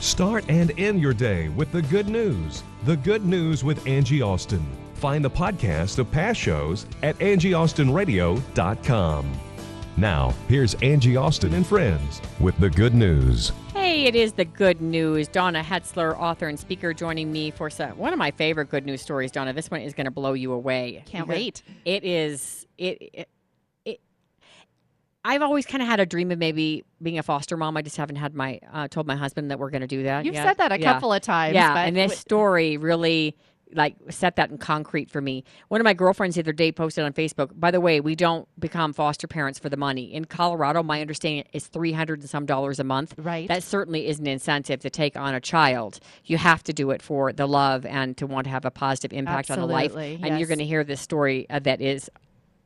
Start and end your day with the good news. The good news with Angie Austin. Find the podcast of past shows at angieaustinradio.com. Now, here's Angie Austin and friends with the good news. Hey, it is the good news. Dawna Hetzler, author and speaker, joining me for some, one of my favorite good news stories. Dawna, this one is going to blow you away. Can't wait. It is. It. it, it I've always kind of had a dream of maybe being a foster mom. I just haven't had my uh, told my husband that we're going to do that. You've yet. said that a Yeah. couple of times. Yeah, and this story really like set that in concrete for me. One of my girlfriends the other day posted on Facebook. By the way, we don't become foster parents for the money in Colorado. My understanding is three hundred and some dollars a month. Right. That certainly is an incentive to take on a child. You have to do it for the love and to want to have a positive impact on a life. Absolutely, And you're going to hear this story uh, that is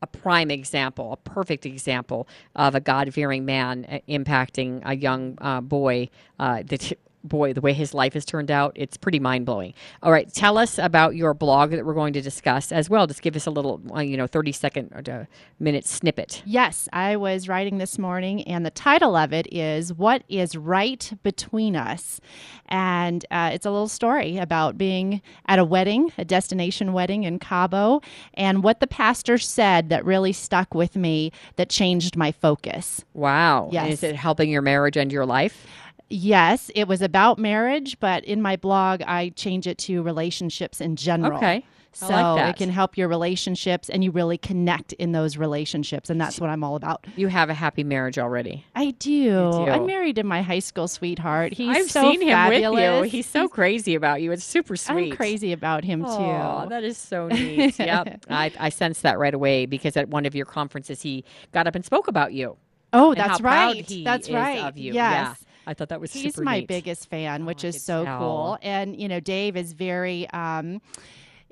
a prime example, a perfect example of a God fearing man uh, impacting a young uh, boy. Uh, that boy, the way his life has turned out, it's pretty mind blowing. All right, tell us about your blog that we're going to discuss as well. Just give us a little, uh, you know, thirty second or uh, minute snippet. Yes, I was writing this morning, and the title of it is What is Right Between Us? And uh, it's a little story about being at a wedding, a destination wedding in Cabo, and what the pastor said that really stuck with me that changed my focus. Wow. Yes. And is it helping your marriage and your life? Yes, it was about marriage, but in my blog, I change it to relationships in general. Okay. So like it can help your relationships and you really connect in those relationships. And that's what I'm all about. You have a happy marriage already. I do. do. I'm married to my high school sweetheart. He's I've so seen him fabulous. with you. He's so crazy about you. It's super sweet. I'm crazy about him Oh, too. that is so neat. yep. I, I sensed that right away because at one of your conferences, he got up and spoke about you. oh, that's right. That's right. of you. Yes. Yeah. I thought that was super cool. He's super my neat. biggest fan, which I is so tell. cool. And you know, Dave is very um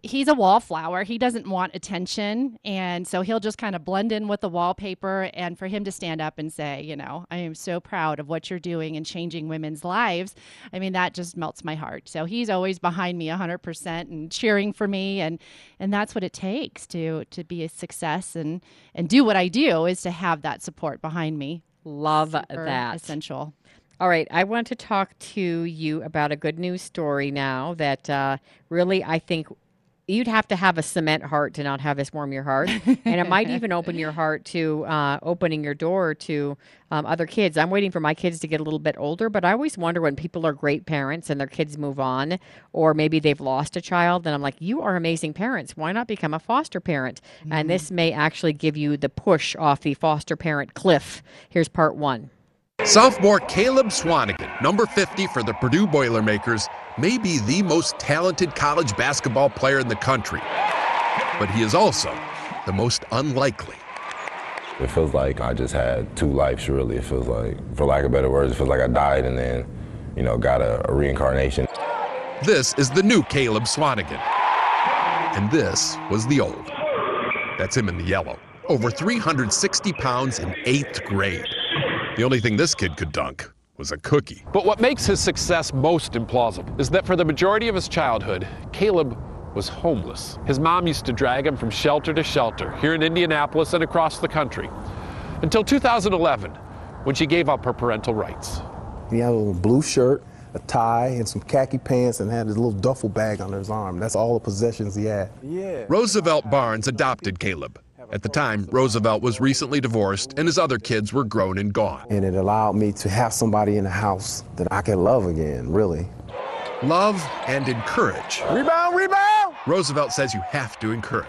he's a wallflower. He doesn't want attention, and so he'll just kind of blend in with the wallpaper and for him to stand up and say, you know, I am so proud of what you're doing and changing women's lives. I mean, that just melts my heart. So he's always behind me 100% and cheering for me and and that's what it takes to to be a success and and do what I do is to have that support behind me. Love Super that. essential. All right, I want to talk to you about a good news story now that uh, really I think you'd have to have a cement heart to not have this warm your heart, and it might even open your heart to uh, opening your door to um, other kids. I'm waiting for my kids to get a little bit older, but I always wonder when people are great parents and their kids move on, or maybe they've lost a child, then I'm like, you are amazing parents. Why not become a foster parent? And this may actually give you the push off the foster parent cliff. Here's part one. Sophomore Caleb Swanigan, number 50 for the Purdue Boilermakers, may be the most talented college basketball player in the country. But he is also the most unlikely. It feels like I just had two lives, really. It feels like, for lack of better words, it feels like I died and then, you know, got a, a reincarnation. This is the new Caleb Swanigan. And this was the old. That's him in the yellow. Over 360 pounds in eighth grade. The only thing this kid could dunk was a cookie. But what makes his success most implausible is that for the majority of his childhood, Caleb was homeless. His mom used to drag him from shelter to shelter here in Indianapolis and across the country until 2011 when she gave up her parental rights. He had a little blue shirt, a tie, and some khaki pants, and had his little duffel bag under his arm. That's all the possessions he had. Yeah. Roosevelt Barnes adopted Caleb. At the time, Roosevelt was recently divorced and his other kids were grown and gone. And it allowed me to have somebody in the house that I could love again, really. Love and encourage. Rebound, rebound! Roosevelt says you have to encourage.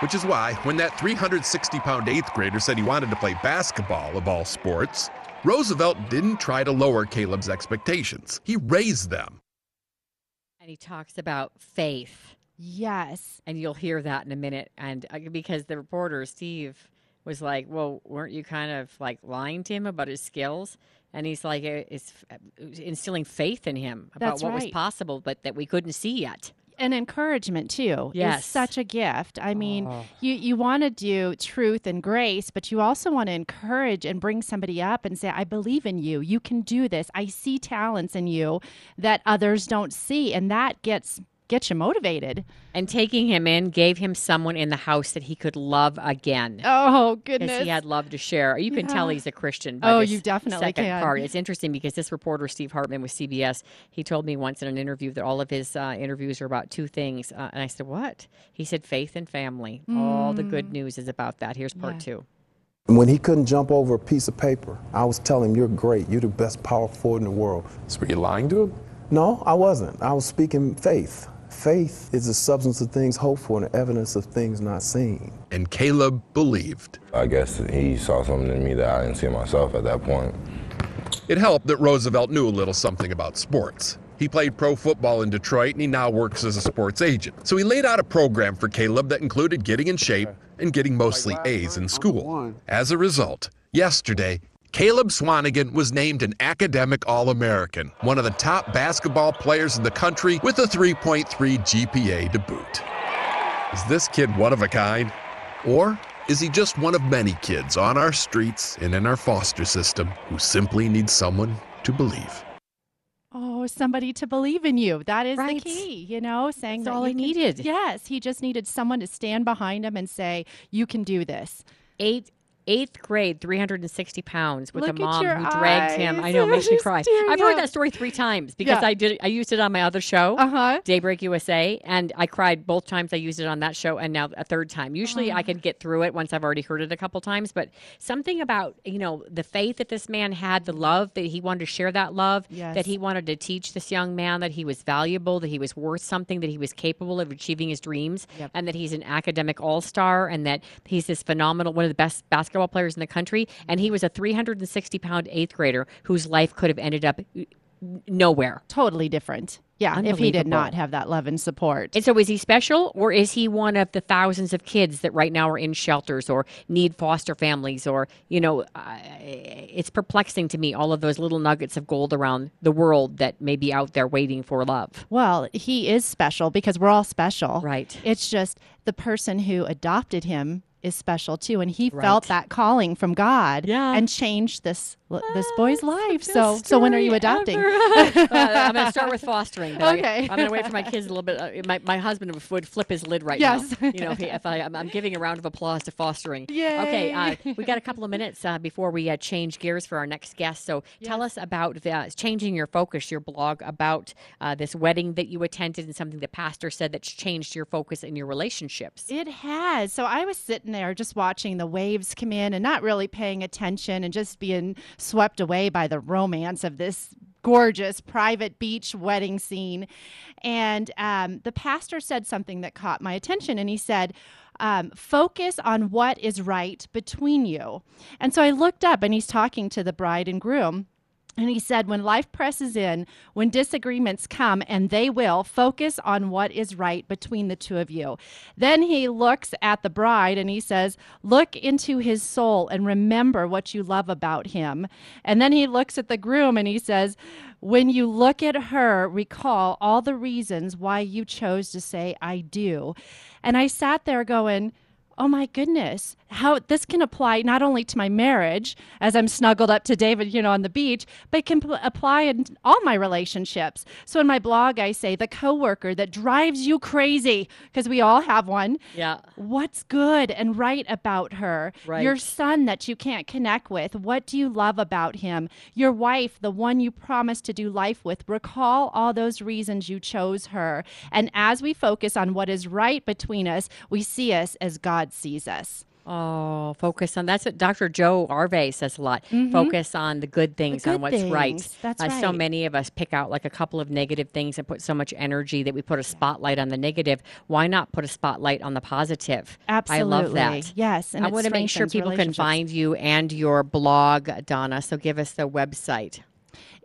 Which is why, when that 360 pound eighth grader said he wanted to play basketball of all sports, Roosevelt didn't try to lower Caleb's expectations. He raised them. And he talks about faith. Yes. And you'll hear that in a minute. And uh, because the reporter, Steve, was like, Well, weren't you kind of like lying to him about his skills? And he's like, uh, it's uh, instilling faith in him about That's what was possible, but that we couldn't see yet. and encouragement too Yes. is such a gift. I mean, Oh. you you want to do truth and grace, but you also want to encourage and bring somebody up and say, "I believe in you. You can do this. I see talents in you that others don't see," and that gets gets you motivated. And taking him in gave him someone in the house that he could love again. Oh goodness! he had love to share. You can tell he's a Christian. By Oh, this you definitely second can. part. It's interesting because this reporter Steve Hartman with CBS, he told me once in an interview that all of his uh, interviews are about two things, uh, and I said, "What?" He said, "Faith and family. All the good news is about that." Here's part Mm. Yeah. two. When he couldn't jump over a piece of paper, I was telling him, You're great. You're the best power forward in the world. So were you lying to him? No, I wasn't. I was speaking faith. Faith is the substance of things hoped for and the evidence of things not seen. And Caleb believed. I guess he saw something in me that I didn't see in myself at that point. It helped that Roosevelt knew a little something about sports. He played pro football in Detroit and he now works as a sports agent. So he laid out a program for Caleb that included getting in shape and getting mostly A's in school. As a result, yesterday, Caleb Swanigan was named an academic All American, one of the top basketball players in the country with a 3.3 GPA to boot. Is this kid one of a kind? Or is he just one of many kids on our streets and in our foster system who simply need someone to believe? Oh, somebody to believe in you. That is Right. the key, you know, saying That's that all you he can- needed. Yes, he just needed someone to stand behind him and say, "You can do this." Eight. Eighth grade, 360 pounds with Look a mom who dragged him. I know, it makes me cry. I've heard up. that story three times because Yeah. I did. I used it on my other show. Uh-huh. Daybreak USA, and I cried both times I used it on that show, and now a third time. Usually, Oh. I can get through it once I've already heard it a couple times. But something about you know the faith that this man had, the love that he wanted to share that love, Yes. that he wanted to teach this young man that he was valuable, that he was worth something, that he was capable of achieving his dreams, Yep. and that he's an academic all star, and that he's this phenomenal one of the best basketball players in the country, and he was a 360 pound eighth grader whose life could have ended up nowhere. Totally different. Yeah, if he did not have that love and support. And so, is he special, or is he one of the thousands of kids that right now are in shelters or need foster families? Or, you know, uh, it's perplexing to me all of those little nuggets of gold around the world that may be out there waiting for love. Well, he is special because we're all special. Right. It's just the person who adopted him is special too and he Right. felt that calling from God Yeah. and changed this this boy's life. So so when are you adopting? uh, I'm going to start with fostering. but I- Okay. I'm going to wait for my kids a little bit. Uh, my, my husband would- would flip his lid right Yes. now. You know, if, he, if I, I'm, I'm giving a round of applause to fostering. Yeah. Okay, uh, Yay. we got a couple of minutes uh, before we uh, change gears for our next guest. So tell us about uh, changing your focus, your blog about uh, this wedding that you attended and something the pastor said that's changed your focus in your relationships. It has. So I was sitting there just watching the waves come in and not really paying attention and just being swept away by the romance of this gorgeous private beach wedding scene. And um, the pastor said something that caught my attention. And he said, um, focus on what is right between you. And so I looked up and he's talking to the bride and groom. And he said, when life presses in, when disagreements come, and they will, focus on what is right between the two of you. Then he looks at the bride and he says, Look into his soul and remember what you love about him. And then he looks at the groom and he says, When you look at her, recall all the reasons why you chose to say, I do. And I sat there going, oh my goodness how this can apply not only to my marriage as i'm snuggled up to david you know on the beach but can pl- apply in all my relationships. So in my blog i say the coworker that drives you crazy because we all have one. Yeah. what's good and right about her? Right. your son that you can't connect with what do you love about him? Your wife the one you promised to do life with recall all those reasons you chose her. And as we focus on what is right between us we see us as god sees us Oh, focus on that's what Dr. Joe Arve says a lot. Focus on the good things, on good what's right. That's Uh, So many of us pick out like a couple of negative things and put so much energy that we put a spotlight on the negative. Why not put a spotlight on the positive? Absolutely. I love that. Yes, and I want to make sure people can find you and your blog, Dawna. So give us the website.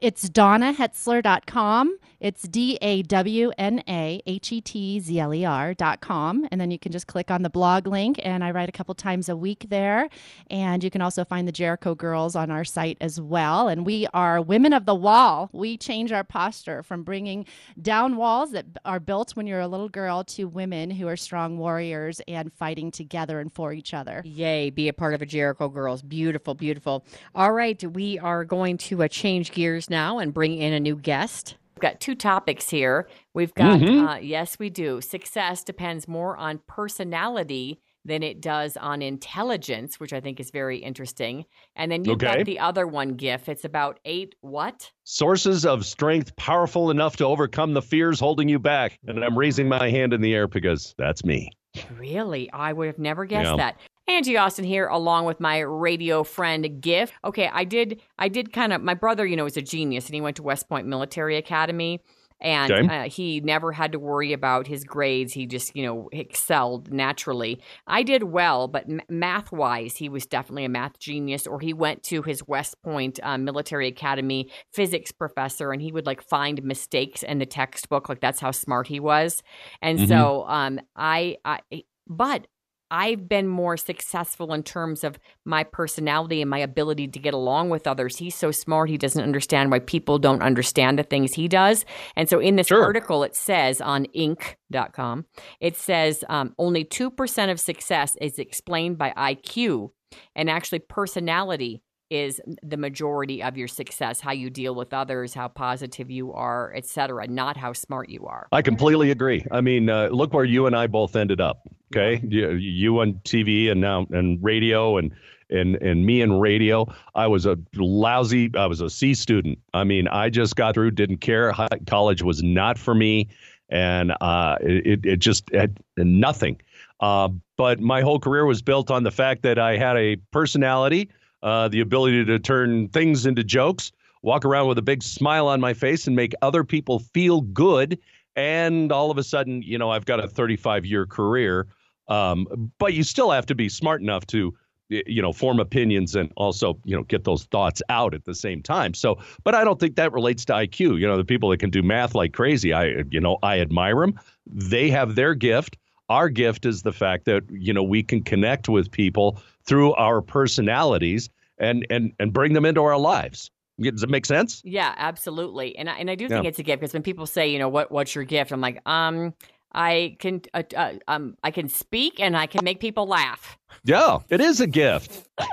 It's dawnahetzler.com. It's D A W N A H E T Z L E R.com. And then you can just click on the blog link, and I write a couple times a week there. And you can also find the Jericho Girls on our site as well. And we are women of the wall. We change our posture from bringing down walls that are built when you're a little girl to women who are strong warriors and fighting together and for each other. Yay, be a part of a Jericho Girls. Beautiful, beautiful. All right, we are going to uh, change gears now and bring in a new guest. We've got two topics here. We've got, Mhm. uh, yes, we do. Success depends more on personality than it does on intelligence, which I think is very interesting. And then you've Okay. got the other one, GIF. It's about eight what? Sources of strength powerful enough to overcome the fears holding you back. And I'm raising my hand in the air because that's me. Really? I would have never guessed Yeah. that. Angie Austin here along with my radio friend Gif. Okay, I did I did kind of my brother, you know, is a genius and he went to West Point Military Academy and Okay. uh, he never had to worry about his grades. He just, you know, excelled naturally. I did well, but m- math-wise, he was definitely a math genius or he went to his West Point uh, Military Academy physics professor and he would like find mistakes in the textbook like that's how smart he was. And Mhm. so um I I but I've been more successful in terms of my personality and my ability to get along with others. He's so smart, he doesn't understand why people don't understand the things he does. And so in this article, it says on Inc.com, it says um, only 2% of success is explained by IQ, and actually, personality is the majority of your success how you deal with others how positive you are etc not how smart you are I completely agree. I mean, uh, look where you and I both ended up. Okay, you, you on TV and now and radio and and and me in radio. I was a lousy. I was a C student. I mean, I just got through. Didn't care. College was not for me, and uh, it it just had nothing. Uh, but my whole career was built on the fact that I had a personality, uh, the ability to turn things into jokes, walk around with a big smile on my face, and make other people feel good. And all of a sudden, you know, I've got a 35 year career. Um, but you still have to be smart enough to, you know, form opinions and also, you know, get those thoughts out at the same time. So, but I don't think that relates to IQ. You know, the people that can do math like crazy, I, you know, I admire them. They have their gift. Our gift is the fact that, you know, we can connect with people through our personalities and and and bring them into our lives. Does it make sense? Yeah, absolutely. And I, and I do Yeah. think it's a gift because when people say, you know, what what's your gift? I'm like, um, I can uh, uh, um I can speak and I can make people laugh. Yeah, it is a gift. All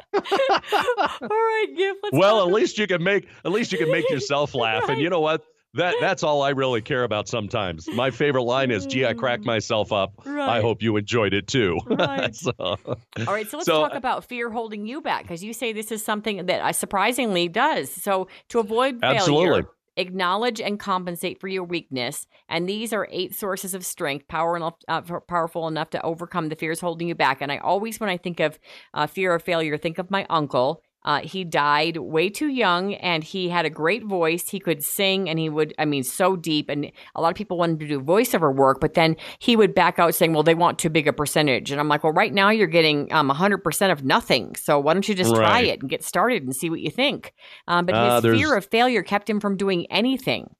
right, gift. Let's well, at least you can make at least you can make yourself laugh. And you know what? That that's all I really care about sometimes. My favorite line is, "Gee, I cracked myself up. I hope you enjoyed it too." Right. So- All right, so let's so, talk about fear holding you back because you say this is something that I surprisingly does. So to avoid failure, Absolutely. acknowledge and compensate for your weakness, and these are eight sources of strength, power enough, uh, powerful enough to overcome the fears holding you back. And I always, when I think of uh, fear of failure, think of my uncle. Uh, he died way too young and he had a great voice. He could sing and he would, I mean, so deep. And a lot of people wanted to do voiceover work, but then he would back out saying, well, they want too big a percentage. And I'm like, well, right now you're getting um, 100% of nothing. So why don't you just try it and get started and see what you think? Um, but Uh, his there's- fear of failure kept him from doing anything.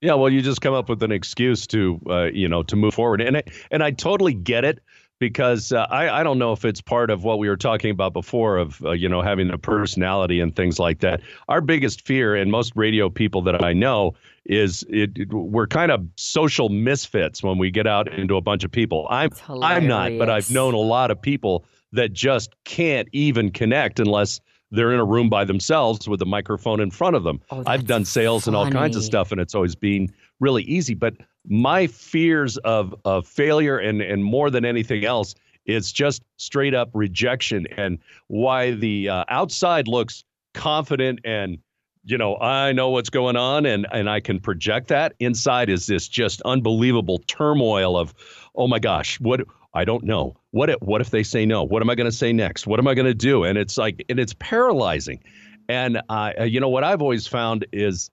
Yeah, well, you just come up with an excuse to, uh, you know, to move forward, and I, and I totally get it because uh, I I don't know if it's part of what we were talking about before of uh, you know having a personality and things like that. Our biggest fear, and most radio people that I know, is it, it- we're kind of social misfits when we get out into a bunch of people. I'm I'm not, but I've known a lot of people that just can't even connect unless they're in a room by themselves with a microphone in front of them. I've done sales and all kinds of stuff, and it's always been really easy. But my fears of of failure and and more than anything else it's just straight up rejection and why the uh, outside looks confident and you know I know what's going on and and I can project that. Inside is this just unbelievable turmoil of oh my gosh what I don't know. What if, what if they say no? What am I going to say next? What am I going to do? And it's like and it's paralyzing. And uh, you know what I've always found is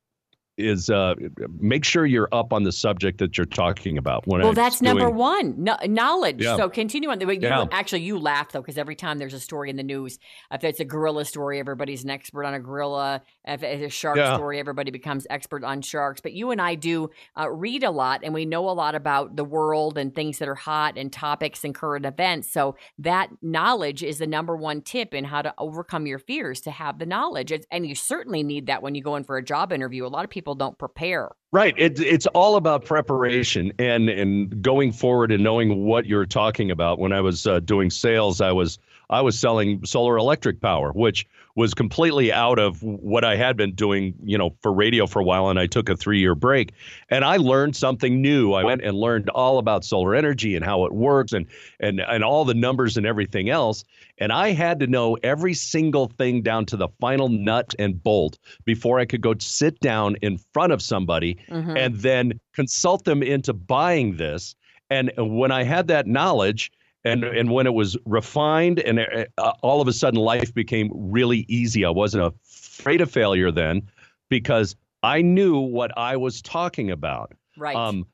is uh, make sure you're up on the subject that you're talking about. When well, it's that's number one, no, knowledge. Yeah. So continue on. The way you, Yeah. Actually, you laugh though, because every time there's a story in the news, if it's a gorilla story, everybody's an expert on a gorilla. If it's a shark Yeah. story, everybody becomes expert on sharks. But you and I do uh, read a lot, and we know a lot about the world and things that are hot and topics and current events. So that knowledge is the number one tip in how to overcome your fears. To have the knowledge, It's- and you certainly need that when you go in for a job interview. A lot of people don't prepare. Right. It, it's all about preparation and and going forward and knowing what you're talking about. When I was uh, doing sales, I was I was selling solar electric power, which was completely out of what I had been doing, you know, for radio for a while. And I took a three year break, and I learned something new. I went and learned all about solar energy and how it works, and and and all the numbers and everything else. And I had to know every single thing down to the final nut and bolt before I could go sit down in front of somebody Mhm. and then consult them into buying this. And when I had that knowledge, and and when it was refined, and uh, all of a sudden life became really easy. I wasn't afraid of failure then, because I knew what I was talking about. Right. Um,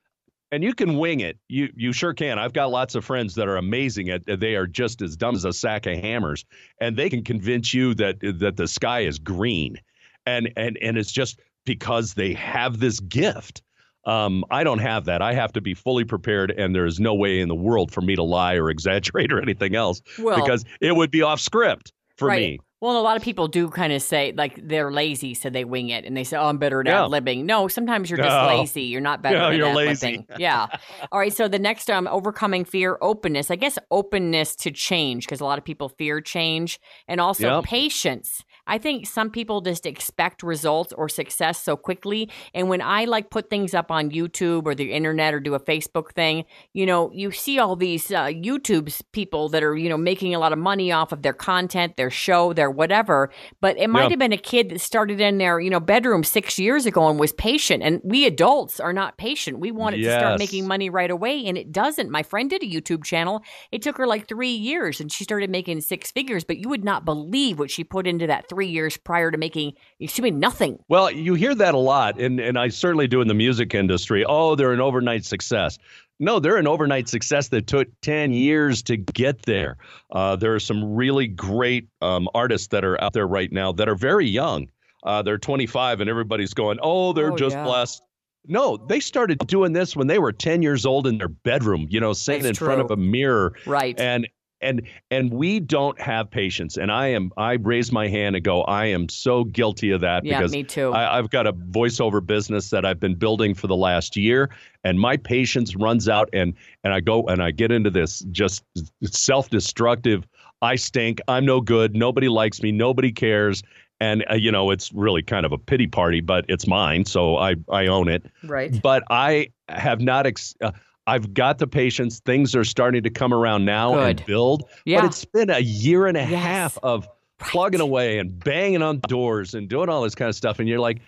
and you can wing it. You you sure can. I've got lots of friends that are amazing at. They are just as dumb as a sack of hammers, and they can convince you that that the sky is green, and and and it's just because they have this gift. Um, I don't have that. I have to be fully prepared, and there is no way in the world for me to lie or exaggerate or anything else Well- because it would be off script for right. me. Well, a lot of people do kind of say like they're lazy, so they wing it, and they say, "Oh, I'm better at Yeah. ad-libbing." No, sometimes you're just No. lazy. You're not better No, at you're lazy. yeah. All right. So the next, um, overcoming fear, openness. I guess openness to change because a lot of people fear change, and also Yep. patience. I think some people just expect results or success so quickly. And when I like put things up on YouTube or the internet or do a Facebook thing, you know, you see all these uh, YouTube's people that are, you know, making a lot of money off of their content, their show, their whatever. But it might Yeah. have been a kid that started in their, you know, bedroom six years ago and was patient. And we adults are not patient. We want it to start making money right away, and it doesn't. My friend did a YouTube channel. It took her like three years, and she started making six figures. But you would not believe what she put into that three years prior to making, she made nothing. Well, you hear that a lot, and, and I certainly do in the music industry. Oh, they're an overnight success. No, they're an overnight success that took 10 years to get there. Uh, there are some really great um, artists that are out there right now that are very young. Uh, they're 25, and everybody's going, oh, they're Oh, just yeah. blessed. No, they started doing this when they were 10 years old in their bedroom, you know, sitting That's in front of a mirror Right. and and and we don't have patience and i am i raise my hand and go i am so guilty of that Yeah, because me too. I, i've got a voiceover business that i've been building for the last year and my patience runs out and and i go and i get into this just self-destructive i stink i'm no good nobody likes me nobody cares and uh, you know it's really kind of a pity party but it's mine so i i own it Right. but I have not. Ex- uh, I've got the patience. Things are starting to come around now and build. Yeah. But it's been a year and a Yes. half of plugging away and banging on doors and doing all this kind of stuff, and you're like,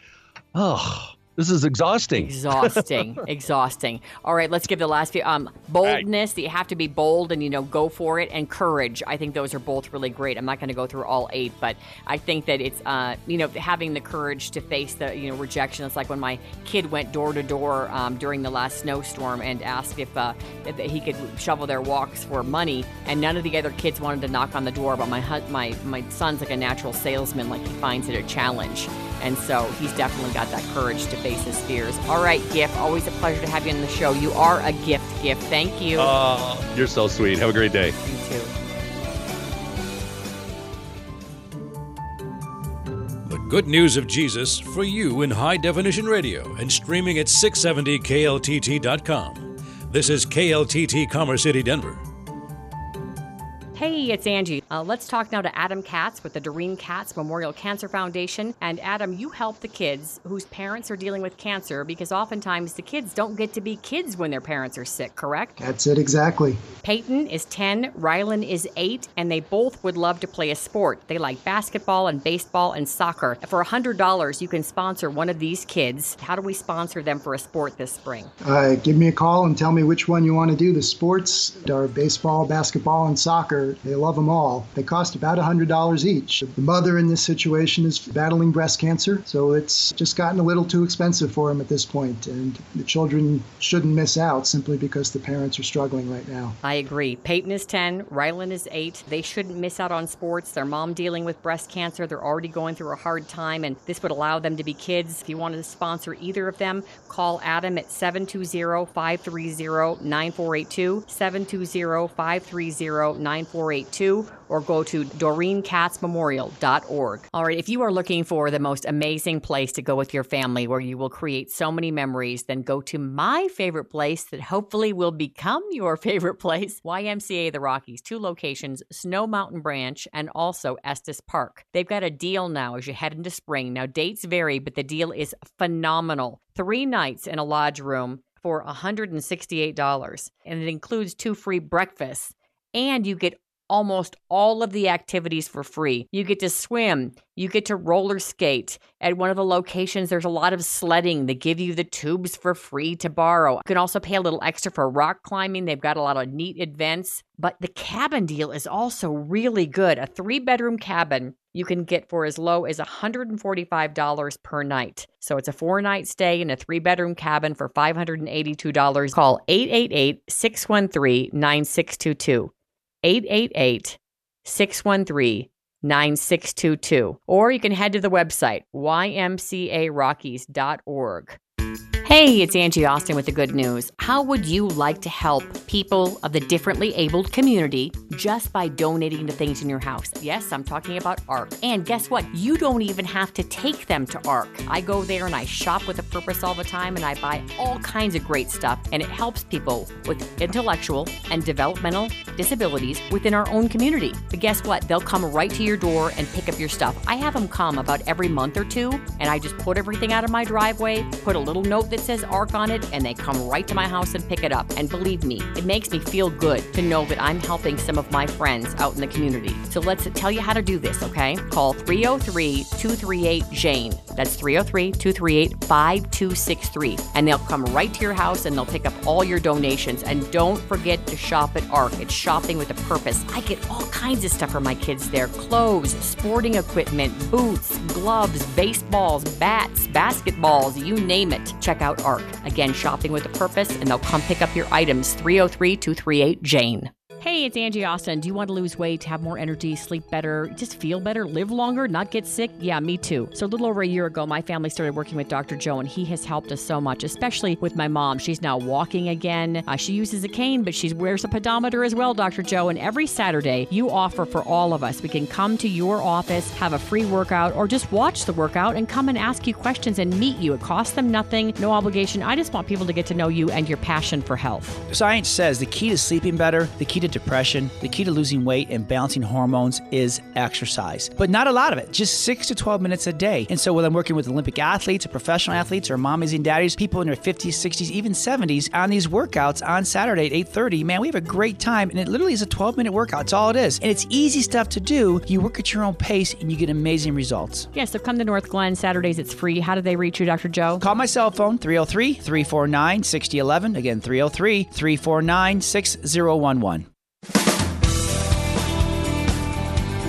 oh, this is exhausting. exhausting. Exhausting. All right let's give the last few um boldness. That you have to be bold and you know go for it. And courage. I think those are both really great. I'm not going to go through all eight but i think that it's uh you know having the courage to face the you know rejection. It's like when my kid went door to door um, during the last snowstorm and asked if uh if he could shovel their walks for money and none of the other kids wanted to knock on the door but my my my son's like a natural salesman. Like he finds it a challenge and so he's definitely got that courage to face his fears. All right, Gift, always a pleasure to have you on the show. You are a gift, Gift. Thank you. Oh, you're so sweet. Have a great day. you too. The good news of Jesus for you in high definition radio and streaming at 670kltt.com. This is KLTT Commerce City, Denver. Hey, it's Angie. Uh, let's talk now to Adam Katz with the Doreen Katz Memorial Cancer Foundation. And Adam, you help the kids whose parents are dealing with cancer because oftentimes the kids don't get to be kids when their parents are sick, correct? That's it exactly. Peyton is 10, Rylan is 8, and they both would love to play a sport. They like basketball and baseball and soccer. For $100, you can sponsor one of these kids. How do we sponsor them for a sport this spring? Uh, give me a call and tell me which one you want to do the sports or baseball, basketball, and soccer. They love them all. They cost about $100 each. The mother in this situation is battling breast cancer, so it's just gotten a little too expensive for them at this point, and the children shouldn't miss out simply because the parents are struggling right now. I agree. Peyton is 10, Rylan is 8. They shouldn't miss out on sports. Their mom dealing with breast cancer, they're already going through a hard time, and this would allow them to be kids. If you wanted to sponsor either of them, call Adam at 720 530 9482, 720 530 9482, or go to DoreenKatzMemorial.org. All right, if you are looking for the most amazing place to go with your family where you will create so many memories, then go to my favorite place that hopefully will become your favorite place YMCA The Rockies, two locations, Snow Mountain Branch and also Estes Park. They've got a deal now as you head into spring. Now, dates vary, but the deal is phenomenal. Three nights in a lodge room for $168, and it includes two free breakfasts and you get almost all of the activities for free. You get to swim, you get to roller skate. At one of the locations, there's a lot of sledding. They give you the tubes for free to borrow. You can also pay a little extra for rock climbing. They've got a lot of neat events. But the cabin deal is also really good. A three bedroom cabin you can get for as low as $145 per night. So it's a four night stay in a three bedroom cabin for $582. Call 888 613 9622. 888 613 9622. Or you can head to the website ymcarockies.org. Hey, it's Angie Austin with the good news. How would you like to help people of the differently abled community just by donating the things in your house? Yes, I'm talking about ARC. And guess what? You don't even have to take them to ARC. I go there and I shop with a purpose all the time and I buy all kinds of great stuff and it helps people with intellectual and developmental disabilities within our own community. But guess what? They'll come right to your door and pick up your stuff. I have them come about every month or two and I just put everything out of my driveway, put a little note that says ARC on it, and they come right to my house and pick it up. And believe me, it makes me feel good to know that I'm helping some of my friends out in the community. So let's tell you how to do this, okay? Call 303 238 Jane. That's 303 238 5263. And they'll come right to your house and they'll pick up all your donations. And don't forget to shop at ARC. It's shopping with a purpose. I get all kinds of stuff for my kids there clothes, sporting equipment, boots, gloves, baseballs, bats, basketballs, you name it. Check out ARC. Again, shopping with a purpose, and they'll come pick up your items 303 238 Jane. Hey, it's Angie Austin. Do you want to lose weight, have more energy, sleep better, just feel better, live longer, not get sick? Yeah, me too. So, a little over a year ago, my family started working with Dr. Joe, and he has helped us so much, especially with my mom. She's now walking again. Uh, she uses a cane, but she wears a pedometer as well, Dr. Joe. And every Saturday, you offer for all of us. We can come to your office, have a free workout, or just watch the workout and come and ask you questions and meet you. It costs them nothing, no obligation. I just want people to get to know you and your passion for health. Science says the key to sleeping better, the key to depression, the key to losing weight and balancing hormones is exercise. But not a lot of it, just 6 to 12 minutes a day. And so when I'm working with Olympic athletes or professional athletes or mommies and daddies, people in their 50s, 60s, even 70s on these workouts on Saturday at 8:30, man, we have a great time and it literally is a 12-minute workout. It's all it is. And it's easy stuff to do. You work at your own pace and you get amazing results. Yeah, so come to Northglenn Saturdays. It's free. How do they reach you, Dr. Joe? Call my cell phone 303 349 6011. Again, 303 349 6011.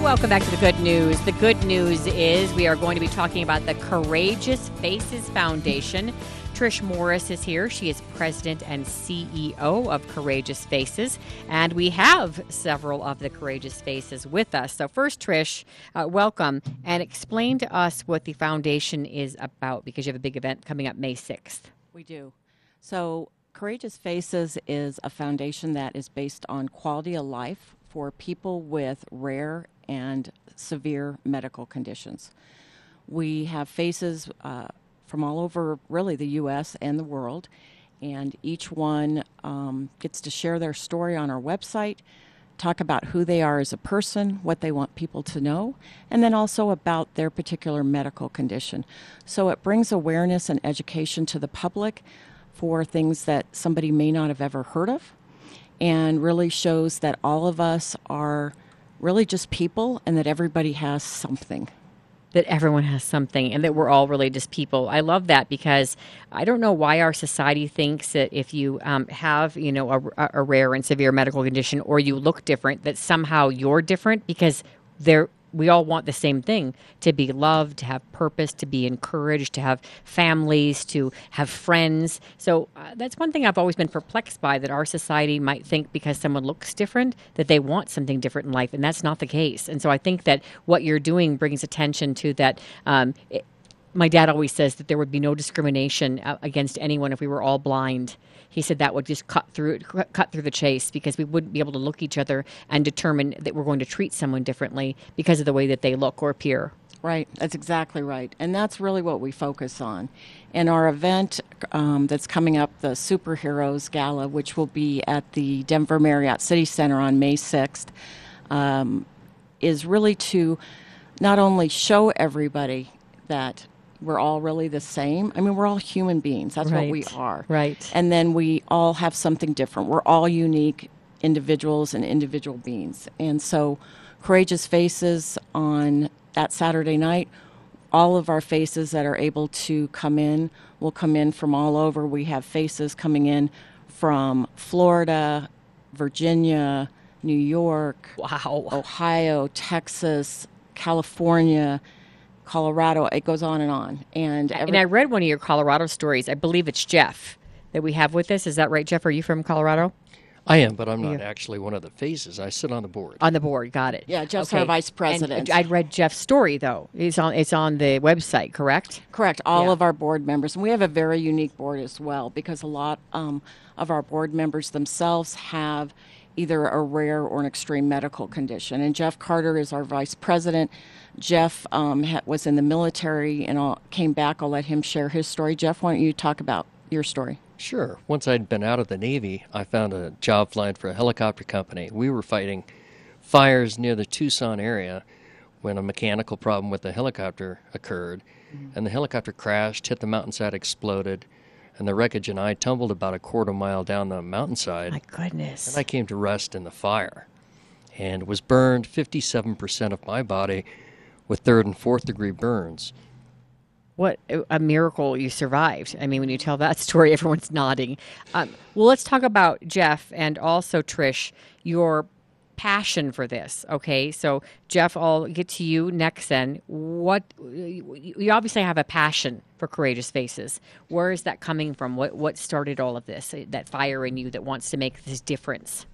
Welcome back to the good news. The good news is we are going to be talking about the Courageous Faces Foundation. Trish Morris is here. She is president and CEO of Courageous Faces, and we have several of the Courageous Faces with us. So, first, Trish, uh, welcome and explain to us what the foundation is about because you have a big event coming up May 6th. We do. So, Courageous Faces is a foundation that is based on quality of life for people with rare and severe medical conditions. We have faces uh, from all over, really, the U.S. and the world, and each one um, gets to share their story on our website, talk about who they are as a person, what they want people to know, and then also about their particular medical condition. So it brings awareness and education to the public for things that somebody may not have ever heard of, and really shows that all of us are really just people and that everybody has something. that everyone has something and that we're all really just people. I love that because I don't know why our society thinks that if you um, have, you know, a, a rare and severe medical condition or you look different, that somehow you're different because there we all want the same thing to be loved, to have purpose, to be encouraged, to have families, to have friends. So uh, that's one thing I've always been perplexed by that our society might think because someone looks different that they want something different in life, and that's not the case. And so I think that what you're doing brings attention to that. Um, it, my dad always says that there would be no discrimination uh, against anyone if we were all blind he said that would just cut through cut through the chase because we wouldn't be able to look each other and determine that we're going to treat someone differently because of the way that they look or appear. Right, that's exactly right. And that's really what we focus on. In our event um, that's coming up, the Superheroes Gala, which will be at the Denver Marriott City Center on May 6th, um, is really to not only show everybody that we're all really the same. I mean, we're all human beings. That's right. what we are. Right. And then we all have something different. We're all unique individuals and individual beings. And so, Courageous Faces on that Saturday night, all of our faces that are able to come in will come in from all over. We have faces coming in from Florida, Virginia, New York, wow, Ohio, Texas, California, Colorado. It goes on and on. And every- and I read one of your Colorado stories. I believe it's Jeff that we have with us. Is that right, Jeff? Are you from Colorado? I am, but I'm not Yeah. actually one of the faces. I sit on the board. On the board, got it. Yeah, Jeff's our vice president. And I read Jeff's story though. It's on it's on the website, correct? Correct. All Yeah. of our board members, and we have a very unique board as well because a lot um, of our board members themselves have either a rare or an extreme medical condition. And Jeff Carter is our vice president. Jeff um, ha- was in the military and I'll, came back. I'll let him share his story. Jeff, why don't you talk about your story? Sure. Once I'd been out of the Navy, I found a job flying for a helicopter company. We were fighting fires near the Tucson area when a mechanical problem with the helicopter occurred, and the helicopter crashed, hit the mountainside, exploded, and the wreckage and I tumbled about a quarter mile down the mountainside. My goodness. And I came to rest in the fire and was burned 57% of my body with third and fourth degree burns. What a- a miracle you survived. I mean, when you tell that story, everyone's nodding. Um, well, let's talk about Jeff and also Trish, your passion for this. Okay, so Jeff, I'll get to you next. Then, what you obviously have a passion for Courageous Faces. Where is that coming from? What what started all of this? That fire in you that wants to make this difference.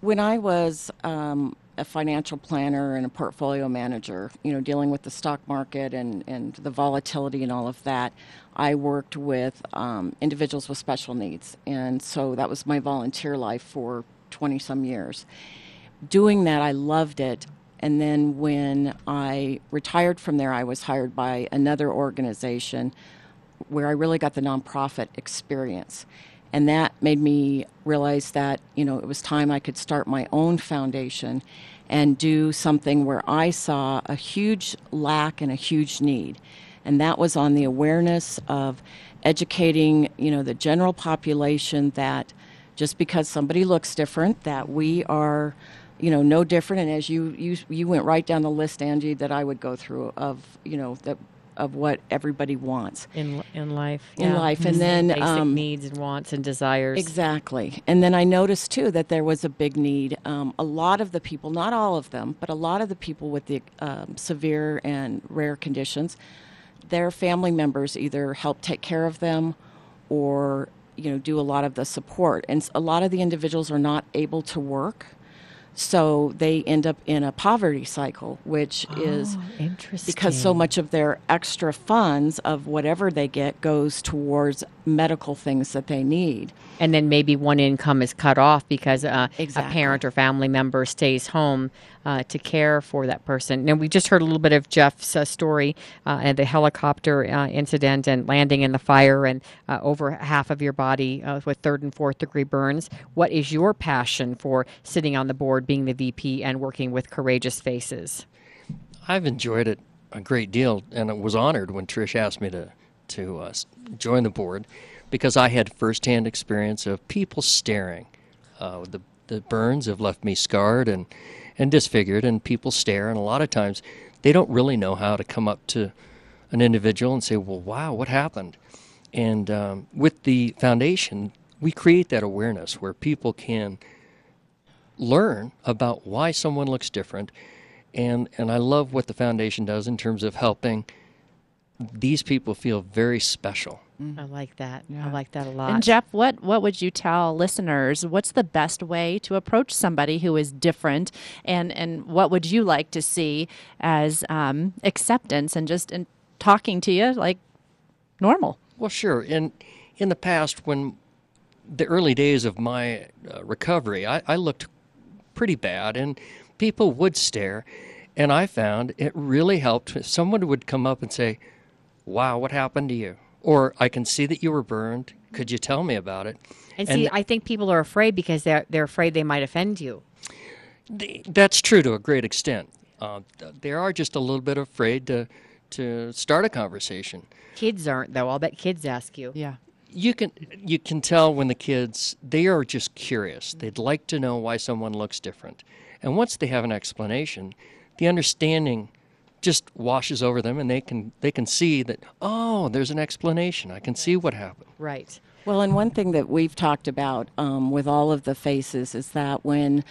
When I was um, a financial planner and a portfolio manager, you know, dealing with the stock market and, and the volatility and all of that, I worked with um, individuals with special needs. And so that was my volunteer life for 20 some years. Doing that, I loved it. And then when I retired from there, I was hired by another organization where I really got the nonprofit experience. And that made me realize that, you know, it was time I could start my own foundation and do something where I saw a huge lack and a huge need. And that was on the awareness of educating, you know, the general population that just because somebody looks different, that we are, you know, no different. And as you you you went right down the list, Angie, that I would go through of, you know, that of what everybody wants in in life. in yeah. life, and then basic um, needs and wants and desires. Exactly. And then I noticed too that there was a big need. Um, a lot of the people, not all of them, but a lot of the people with the um, severe and rare conditions, their family members either help take care of them or you know do a lot of the support and a lot of the individuals are not able to work so they end up in a poverty cycle which is Oh, interesting. because so much of their extra funds of whatever they get goes towards medical things that they need and then maybe one income is cut off because uh, a parent or family member stays home uh, to care for that person. And we just heard a little bit of Jeff's uh, story uh, and the helicopter uh, incident and landing in the fire and uh, over half of your body uh, with third and fourth degree burns. What is your passion for sitting on the board, being the VP, and working with Courageous Faces? I've enjoyed it a great deal, and I was honored when Trish asked me to to uh, join the board because I had firsthand experience of people staring. Uh, the the burns have left me scarred and and disfigured, and people stare, and a lot of times they don't really know how to come up to an individual and say, "Well, wow, what happened?" And um, with the foundation, we create that awareness where people can learn about why someone looks different. And, and I love what the foundation does in terms of helping these people feel very special. I like that. I like that a lot. And Jeff, what what would you tell listeners? What's the best way to approach somebody who is different, and and what would you like to see as um, acceptance and just in talking to you like normal? Well, sure. In in the past, when the early days of my uh, recovery, I, I looked pretty bad, and people would stare. And I found it really helped if someone would come up and say, "Wow, what happened to you?" Or I can see that you were burned. Could you tell me about it? And see, I think people are afraid because they're they're afraid they might offend you. th- that's true to a great extent. Uh, they are just a little bit afraid to to start a conversation. Kids aren't though. I'll bet kids ask you. Yeah. You can you can tell when the kids they are just curious. They'd like to know why someone looks different. And once they have an explanation, the understanding just washes over them and they can they can see that oh, there's an explanation. I can see what happened. Right. Well, and one thing that we've talked about um, with all of the faces is that when,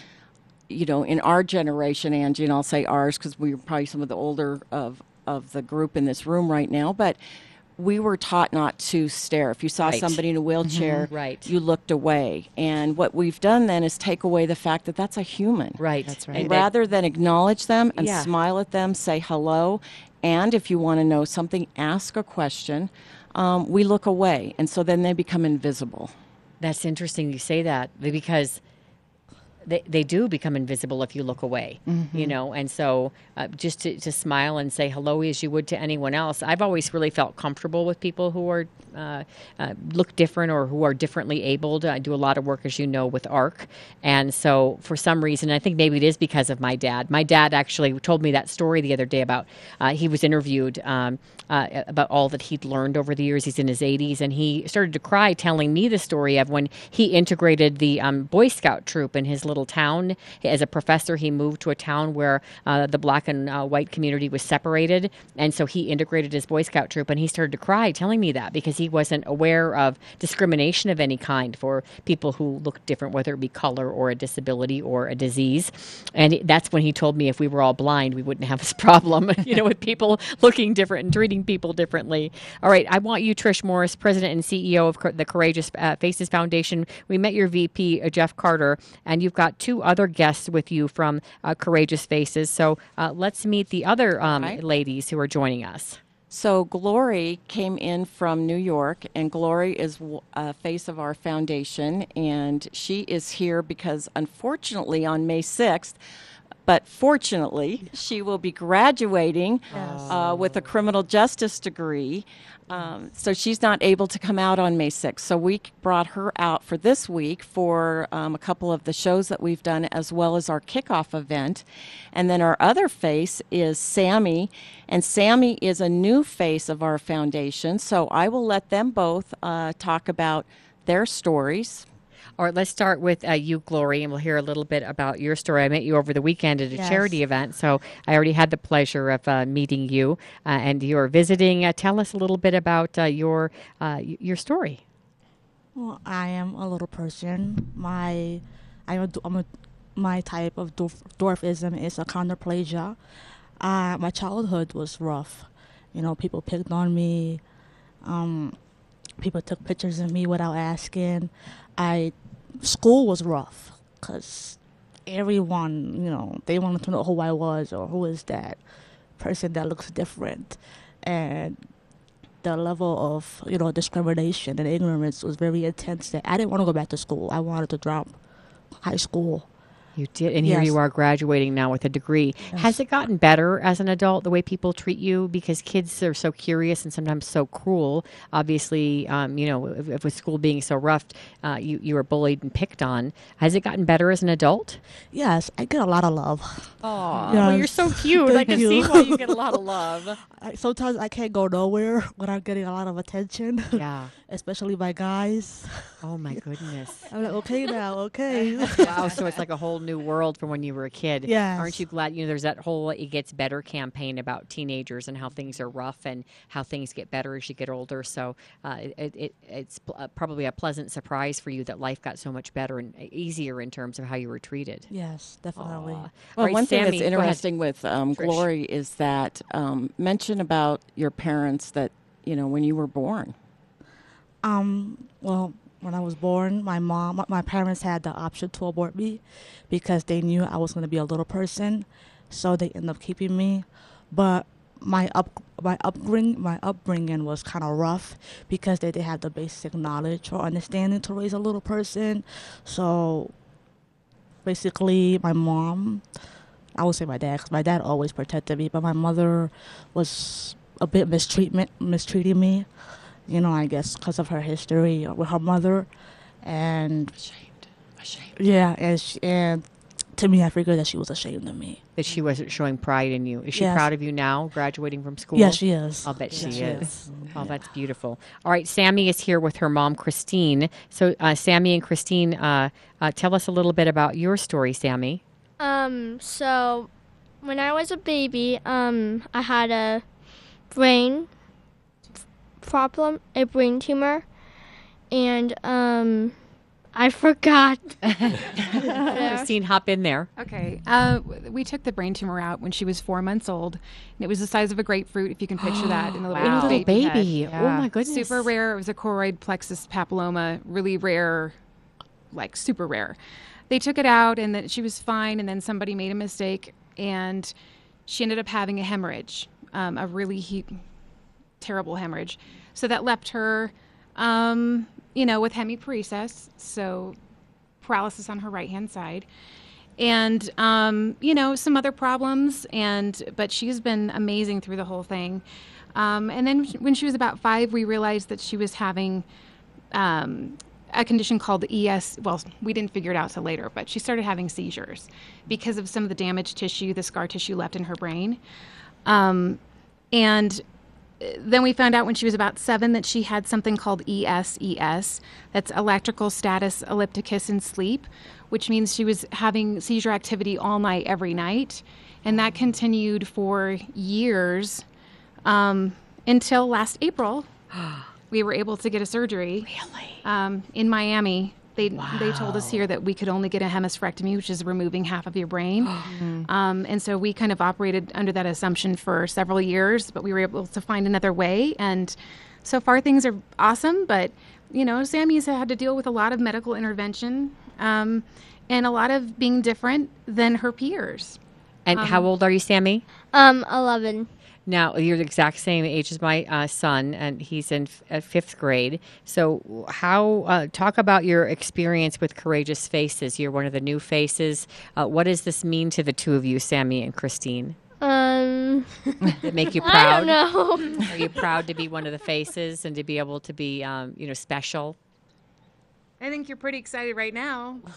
you know, in our generation, Angie, and I'll say ours because we're probably some of the older of, of the group in this room right now, but we were taught not to stare. If you saw Right. somebody in a wheelchair, Mhm. Right. you looked away. And what we've done then is take away the fact that that's a human. Right. That's And right. rather than acknowledge them and Yeah. smile at them, say hello, and if you want to know something, ask a question, um, we look away. And so then they become invisible. That's interesting you say that because they, they do become invisible if you look away, you know. And so uh, just to, to smile and say hello as you would to anyone else. I've always really felt comfortable with people who are uh, uh, look different or who are differently abled. I do a lot of work, as you know, with ARC, and so for some reason, I think maybe it is because of my dad. My dad actually told me that story the other day about uh, he was interviewed. Um, uh, about all that he'd learned over the years. He's in his 80s, and he started to cry telling me the story of when he integrated the um, Boy Scout troop in his little town. As a professor, he moved to a town where uh, the black and uh, white community was separated, and so he integrated his Boy Scout troop, and he started to cry telling me that because he wasn't aware of discrimination of any kind for people who looked different, whether it be color or a disability or a disease. And that's when he told me if we were all blind, we wouldn't have this problem, you know, with people looking different and treating people differently. All right, I want you, Trish Morris, President and CEO of the Courageous uh, Faces Foundation. We met your VP, uh, Jeff Carter, and you've got two other guests with you from uh, Courageous Faces. So uh, let's meet the other um, ladies who are joining us. So Glory came in from New York, and Glory is a face of our foundation, and she is here because unfortunately on May 6th, but fortunately, she will be graduating uh, with a criminal justice degree. Um, so she's not able to come out on May 6th. So we brought her out for this week for um, a couple of the shows that we've done, as well as our kickoff event. And then our other face is Sammy, and Sammy is a new face of our foundation. So I will let them both uh, talk about their stories. All right, let's start with uh, you, Glory, and we'll hear a little bit about your story. I met you over the weekend at a Yes. charity event, so I already had the pleasure of uh, meeting you, uh, and you're visiting. Uh, tell us a little bit about uh, your uh, your story. Well, I am a little person. My, I'm a, I'm a my type of dwarf, dwarfism is achondroplasia. Uh, my childhood was rough. You know, people picked on me. Um, people took pictures of me without asking. I school was rough because everyone, you know, they wanted to know who I was or who is that person that looks different, and the level of you know discrimination and ignorance was very intense. That I didn't want to go back to school. I wanted to drop high school. You did, and here Yes. you are graduating now with a degree. Has it gotten better as an adult the way people treat you? Because kids are so curious and sometimes so cruel. Obviously, um, you know, if, if with school being so rough, uh, you you were bullied and picked on. Has it gotten better as an adult? Yes, I get a lot of love. Aw, well, you're so cute. I can you. see why you get a lot of love. I, sometimes I can't go nowhere without getting a lot of attention. Yeah. Especially by guys. Oh my goodness. I'm like, okay now, okay. wow, so it's like a whole new world from when you were a kid. Yes. Aren't you glad? You know, there's that whole "It Gets Better" campaign about teenagers and how things are rough and how things get better as you get older. So uh, it, it it's pl- uh, probably a pleasant surprise for you that life got so much better and easier in terms of how you were treated. Yes, definitely. Aw. Well, Right, one thing that's interesting with um, Glory is that um, mention about your parents that you know when you were born. Um, well, when I was born, my mom, my parents had the option to abort me because they knew I was going to be a little person, so they ended up keeping me. But my up my upbringing my upbringing was kind of rough because they didn't have the basic knowledge or understanding to raise a little person. So basically, my mom, I would say my dad, cause my dad always protected me, but my mother was a bit mistreatment mistreating me you know, I guess because of her history with her mother, and ashamed, ashamed. Yeah, and she, and to me, I figured that she was ashamed of me. That she wasn't showing pride in you. Is she Yes. proud of you now, graduating from school? Yeah, she is. I'll bet she, Yeah, she is. is. Oh, that's beautiful. All right, Sammy is here with her mom, Christine. So, uh, Sammy and Christine, uh, uh, tell us a little bit about your story, Sammy. Um, so when I was a baby, um, I had a brain problem, a brain tumor, and um, I forgot. Christine, hop in there. Okay. Uh, we took the brain tumor out when she was four months old, and it was the size of a grapefruit, if you can picture that. In a little, Wow. baby, Little head. baby. Oh, my goodness. Super rare. It was a choroid plexus papilloma, really rare, like super rare. They took it out, and then she was fine. And then somebody made a mistake, and she ended up having a hemorrhage, um, a really he- terrible hemorrhage. So that left her, um, you know, with hemiparesis, so paralysis on her right hand side. And um, you know some other problems and but she's been amazing through the whole thing. Um, and then when she was about five we realized that she was having um, a condition called es well we didn't figure it out till later but she started having seizures because of some of the damaged tissue the scar tissue left in her brain. Um, and then we found out when she was about seven that she had something called ESES. That's electrical status epilepticus in sleep, which means she was having seizure activity all night, every night. And that continued for years um, until last April. we were able to get a surgery. Really? Um, in Miami. They, they told us here that we could only get a hemispherectomy, which is removing half of your brain. Um, and so we kind of operated under that assumption for several years, but we were able to find another way. And so far, things are awesome. But, you know, Sammy's had to deal with a lot of medical intervention um, and a lot of being different than her peers. And Um, how old are you, Sammy? Um, eleven. Now you're the exact same age as my uh, son, and he's in f- uh, fifth grade. So, how uh, talk about your experience with Courageous Faces? You're one of the new faces. Uh, what does this mean to the two of you, Sammy and Christine? Um, it make you I proud? don't know. Are you proud to be one of the faces and to be able to be, um, you know, special? I think you're pretty excited right now.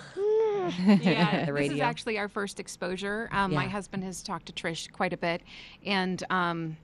Yeah, yeah, this is actually our first exposure. Um, My husband has talked to Trish quite a bit, and um,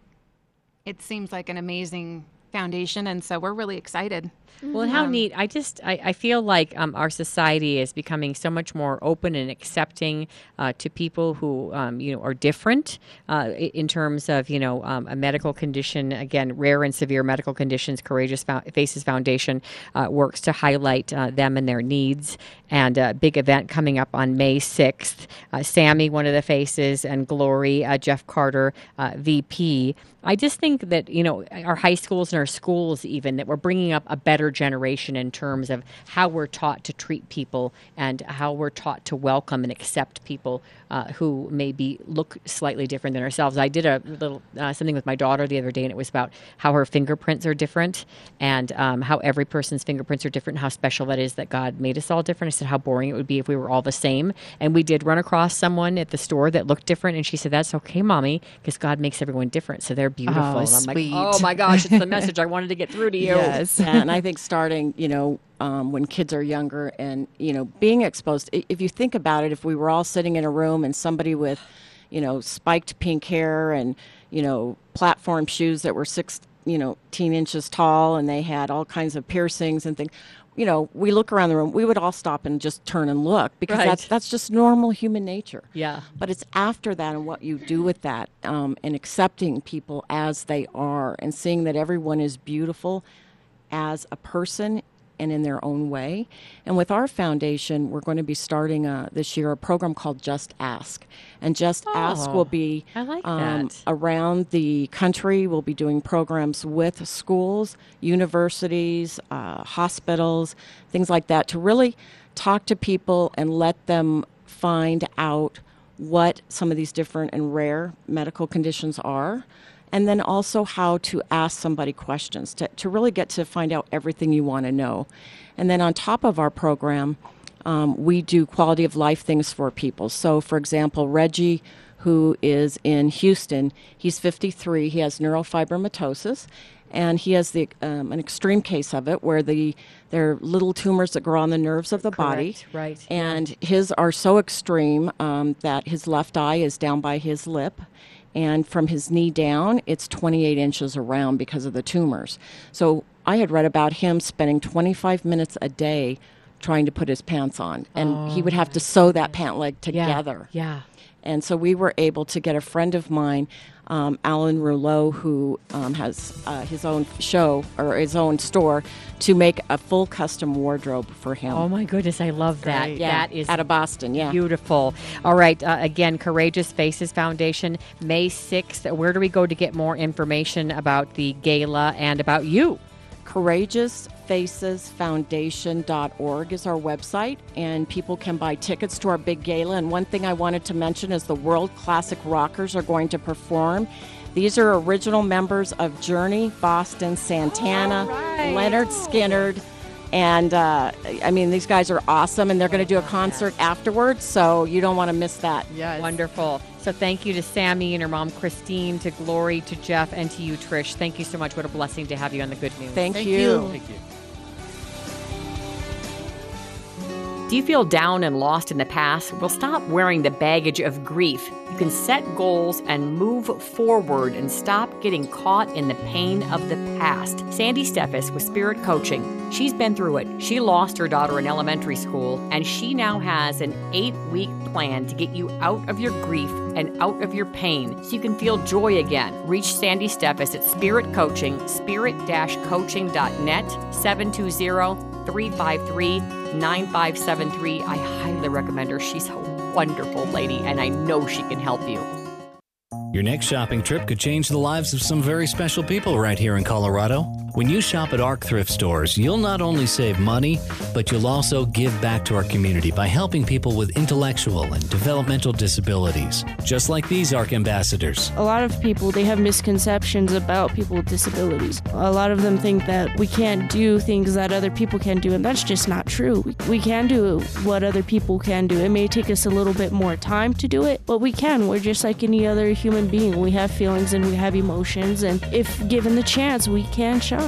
it seems like an amazing foundation, and so we're really excited. Well, and how Um, neat! I just I, I feel like um, our society is becoming so much more open and accepting uh, to people who um, you know are different uh, in terms of you know um, a medical condition. Again, rare and severe medical conditions. Courageous Fo- Faces Foundation uh, works to highlight uh, them and their needs. And a big event coming up on May sixth. Uh, Sammy, one of the faces, and Glory, uh, Jeff Carter, uh, VP. I just think that you know our high schools and our schools even that we're bringing up a better generation in terms of how we're taught to treat people and how we're taught to welcome and accept people uh, who maybe look slightly different than ourselves. I did a little uh, something with my daughter the other day, and it was about how her fingerprints are different and um, how every person's fingerprints are different. How special that is that God made us all different. I said how boring it would be if we were all the same. And we did run across someone at the store that looked different, and she said, "That's okay, mommy, because God makes everyone different, so they're beautiful." Oh, and I'm like, sweet. "Oh my gosh, it's the message I wanted to get through to you." Yes. And I think starting, you know, um, when kids are younger and, you know, being exposed if you think about it, if we were all sitting in a room and somebody with, you know, spiked pink hair and, you know, platform shoes that were six you know, teen inches tall, and they had all kinds of piercings and things. You know, we look around the room. We would all stop and just turn and look because Right. that's that's just normal human nature. Yeah. But it's after that and what you do with that, um, and accepting people as they are, and seeing that everyone is beautiful as a person and in their own way. And with our foundation, we're going to be starting uh, this year a program called Just Ask. And Just Ask Oh, will be like um, around the country. We'll be doing programs with schools, universities, uh, hospitals, things like that to really talk to people and let them find out what some of these different and rare medical conditions are and then also how to ask somebody questions to, to really get to find out everything you want to know. And then on top of our program, um, we do quality of life things for people. So, for example, Reggie, who is in Houston, he's 53, he has neurofibromatosis. And he has the um, an extreme case of it, where the there are little tumors that grow on the nerves of the body, Correct, right, And his are so extreme um, that his left eye is down by his lip, and from his knee down, it's 28 inches around because of the tumors. So I had read about him spending 25 minutes a day trying to put his pants on, and he would oh, have to sew that pant leg together. Yeah. And so we were able to get a friend of mine, um, Alan Rouleau, who um, has uh, his own show or his own store, to make a full custom wardrobe for him. Oh my goodness, I love that. Great. Yeah, That is out of Boston. Yeah, beautiful. All right, uh, again, Courageous Faces Foundation, May sixth. Where do we go to get more information about the gala and about you? courageousfacesfoundation.org is our website, and people can buy tickets to our big gala. And one thing I wanted to mention is the world classic rockers are going to perform. These are original members of Journey, Boston, Santana, Lynyrd Skynyrd. And uh, I mean, these guys are awesome, and they're going to do a concert afterwards, so you don't want to miss that. Yes. Wonderful. So thank you to Sammy and her mom Christine, to Glory, to Jeff, and to you, Trish. Thank you so much. What a blessing to have you on the Good News. Thank Thank you. you. Thank you. Do you feel down and lost in the past? Well, stop wearing the baggage of grief. You can set goals and move forward and stop getting caught in the pain of the past. Sandy Steffes with Spirit Coaching. She's been through it. She lost her daughter in elementary school, and she now has an eight week plan to get you out of your grief and out of your pain so you can feel joy again. Reach Sandy Steffes at Spirit Coaching, spirit coaching.net, 720 353 9573. I highly recommend her. She's a wonderful lady, and I know she can help you. Your next shopping trip could change the lives of some very special people right here in Colorado. When you shop at ARC thrift stores, you'll not only save money, but you'll also give back to our community by helping people with intellectual and developmental disabilities, just like these ARC ambassadors. A lot of people they have misconceptions about people with disabilities. A lot of them think that we can't do things that other people can do, and that's just not true. We, can do what other people can do. It may take us a little bit more time to do it, but we can. We're just like any other human being. We have feelings and we have emotions, and if given the chance, we can shine.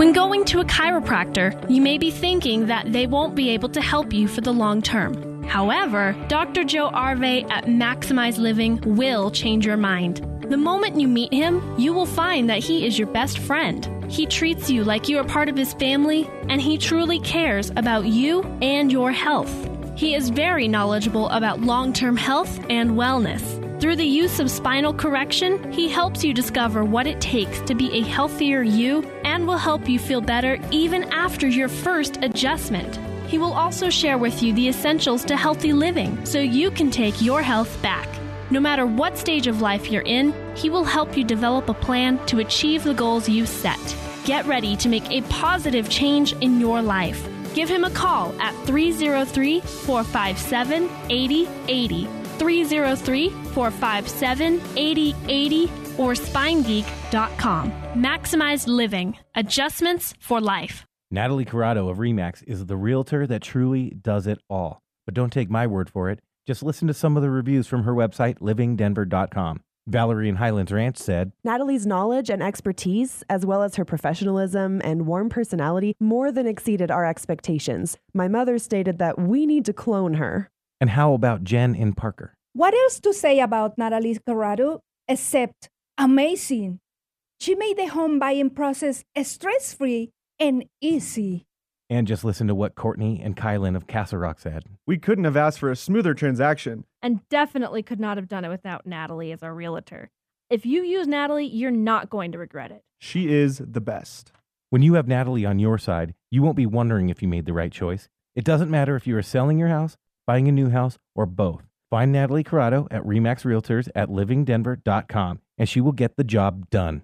When going to a chiropractor, you may be thinking that they won't be able to help you for the long term. However, Dr. Joe Arve at Maximize Living will change your mind. The moment you meet him, you will find that he is your best friend. He treats you like you are part of his family, and he truly cares about you and your health. He is very knowledgeable about long term health and wellness. Through the use of spinal correction, he helps you discover what it takes to be a healthier you and will help you feel better even after your first adjustment. He will also share with you the essentials to healthy living so you can take your health back. No matter what stage of life you're in, he will help you develop a plan to achieve the goals you set. Get ready to make a positive change in your life. Give him a call at 303 457 8080. 303 457 8080 or spinegeek.com. Maximize living. Adjustments for life. Natalie Corrado of Remax is the realtor that truly does it all. But don't take my word for it. Just listen to some of the reviews from her website, livingdenver.com. Valerie in Highlands Ranch said, Natalie's knowledge and expertise, as well as her professionalism and warm personality, more than exceeded our expectations. My mother stated that we need to clone her. And how about Jen in Parker? What else to say about Natalie Corrado except amazing? She made the home buying process stress free and easy. And just listen to what Courtney and Kylan of Castle Rock said. We couldn't have asked for a smoother transaction. And definitely could not have done it without Natalie as our realtor. If you use Natalie, you're not going to regret it. She is the best. When you have Natalie on your side, you won't be wondering if you made the right choice. It doesn't matter if you are selling your house, buying a new house, or both. Find Natalie Corrado at Remax Realtors at livingdenver.com and she will get the job done.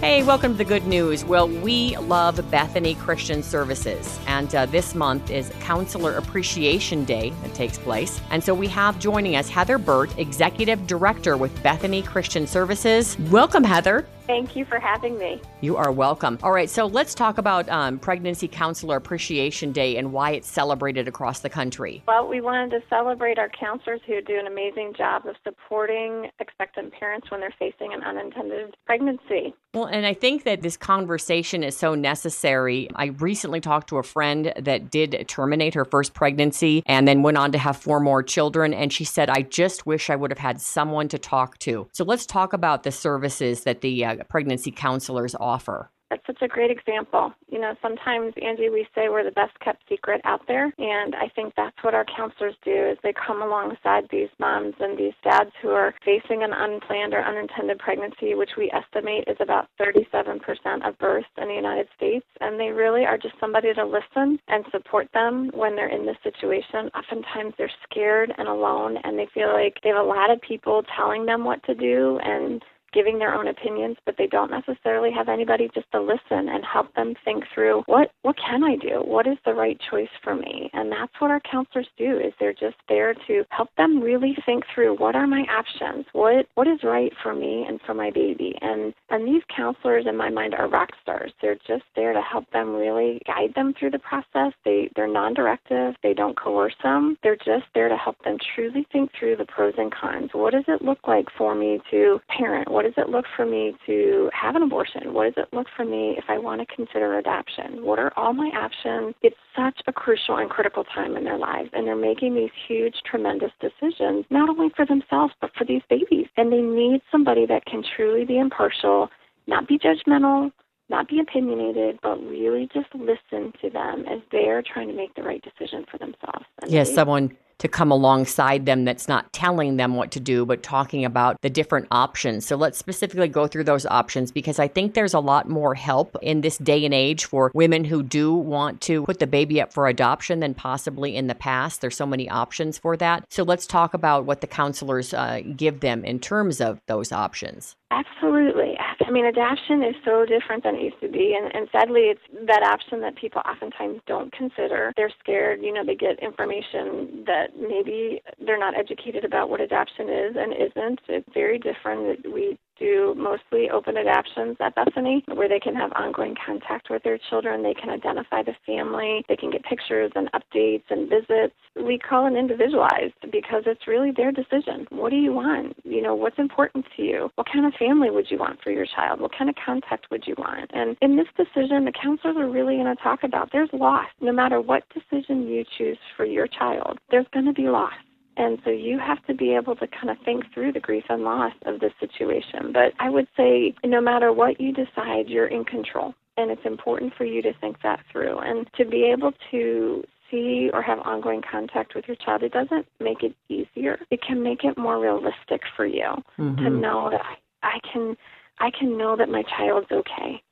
Hey, welcome to the good news. Well, we love Bethany Christian Services, and uh, this month is Counselor Appreciation Day that takes place. And so we have joining us Heather Burt, Executive Director with Bethany Christian Services. Welcome, Heather. Thank you for having me. You are welcome. All right, so let's talk about um, Pregnancy Counselor Appreciation Day and why it's celebrated across the country. Well, we wanted to celebrate our counselors who do an amazing job of supporting expectant parents when they're facing an unintended pregnancy. Well, and I think that this conversation is so necessary. I recently talked to a friend that did terminate her first pregnancy and then went on to have four more children. And she said, I just wish I would have had someone to talk to. So let's talk about the services that the uh, pregnancy counselors offer. That's such a great example. You know, sometimes Angie, we say we're the best kept secret out there, and I think that's what our counselors do is they come alongside these moms and these dads who are facing an unplanned or unintended pregnancy, which we estimate is about 37% of births in the United States, and they really are just somebody to listen and support them when they're in this situation. Oftentimes they're scared and alone and they feel like they have a lot of people telling them what to do and giving their own opinions, but they don't necessarily have anybody just to listen and help them think through what what can I do? What is the right choice for me? And that's what our counselors do is they're just there to help them really think through what are my options? What what is right for me and for my baby? And and these counselors in my mind are rock stars. They're just there to help them really guide them through the process. They they're non-directive. They don't coerce them. They're just there to help them truly think through the pros and cons. What does it look like for me to parent? What does it look for me to have an abortion? What does it look for me if I want to consider adoption? What are all my options? It's such a crucial and critical time in their lives, and they're making these huge, tremendous decisions, not only for themselves, but for these babies. And they need somebody that can truly be impartial, not be judgmental, not be opinionated, but really just listen to them as they're trying to make the right decision for themselves. And Yes, someone to come alongside them that's not telling them what to do, but talking about the different options. So let's specifically go through those options because I think there's a lot more help in this day and age for women who do want to put the baby up for adoption than possibly in the past. There's so many options for that. So let's talk about what the counselors uh, give them in terms of those options. Absolutely. I mean, adoption is so different than it used to be, and, and sadly, it's that option that people oftentimes don't consider. They're scared, you know, they get information that maybe they're not educated about what adoption is and isn't. It's very different. We do mostly open adoptions at Bethany where they can have ongoing contact with their children. They can identify the family. They can get pictures and updates and visits. We call it individualized because it's really their decision. What do you want? You know, what's important to you? What kind of family would you want for your child? What kind of contact would you want? And in this decision, the counselors are really going to talk about there's loss. No matter what decision you choose for your child, there's going to be loss. And so you have to be able to kind of think through the grief and loss of this situation. But I would say no matter what you decide, you're in control. And it's important for you to think that through and to be able to see or have ongoing contact with your child. It doesn't make it easier. It can make it more realistic for you to Mhm. know that I, I can I can know that my child's okay.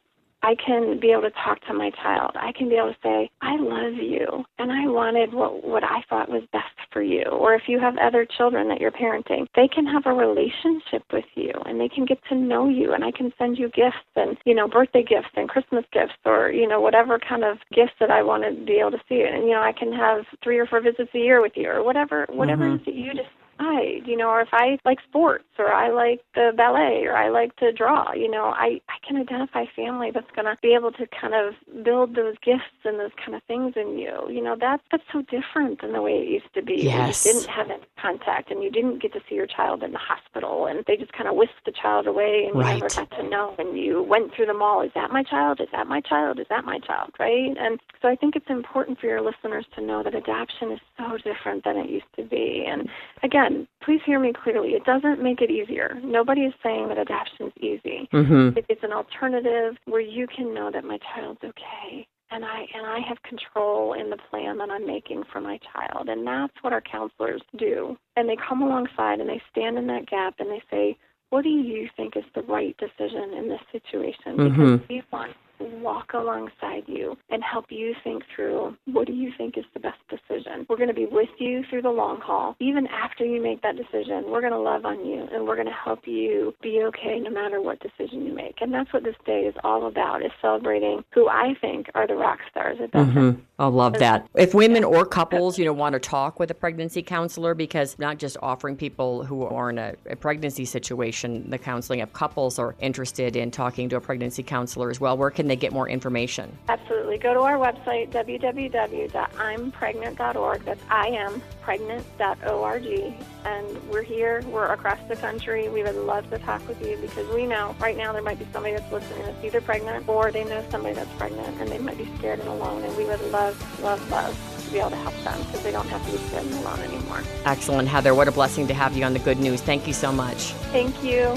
I can be able to talk to my child. I can be able to say, I love you and I wanted what, what I thought was best for you. Or if you have other children that you're parenting, they can have a relationship with you and they can get to know you and I can send you gifts and, you know, birthday gifts and Christmas gifts or, you know, whatever kind of gifts that I want to be able to see. And, you know, I can have three or four visits a year with you or whatever, whatever Mhm. it is that you just outside, you know, or if I like sports or I like the ballet or I like to draw, you know, I, I can identify family that's going to be able to kind of build those gifts and those kind of things in you. You know, that's, that's so different than the way it used to be. Yes. You didn't have any contact and you didn't get to see your child in the hospital and they just kind of whisked the child away and you never got to know. And you went through the mall. Is that my child? Is that my child? Is that my child? Right? And so I think it's important for your listeners to know that adoption is so different than it used to be. And again, please hear me clearly. It doesn't make it easier. Nobody is saying that adoption is easy. Mhm. It, it's an alternative where you can know that my child's okay. And I and I have control in the plan that I'm making for my child. And that's what our counselors do. And they come alongside and they stand in that gap and they say, What do you think is the right decision in this situation? Because Mhm. we want walk alongside you and help you think through what do you think is the best decision. We're going to be with you through the long haul. Even after you make that decision, we're going to love on you and we're going to help you be okay no matter what decision you make. And that's what this day is all about, is celebrating who I think are the rock stars at that hmm I love that. If women or couples, you know, want to talk with a pregnancy counselor, because not just offering people who are in a, a pregnancy situation the counseling, of couples are interested in talking to a pregnancy counselor as well, where can they get more information? Absolutely. Go to our website, www.impregnant.org. That's impregnant.org. And we're here. We're across the country. We would love to talk with you because we know right now there might be somebody that's listening that's either pregnant or they know somebody that's pregnant and they might be scared and alone. And we would love, love, love to be able to help them because they don't have to be scared and alone anymore. Excellent, Heather. What a blessing to have you on the good news. Thank you so much. Thank you.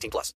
18 plus.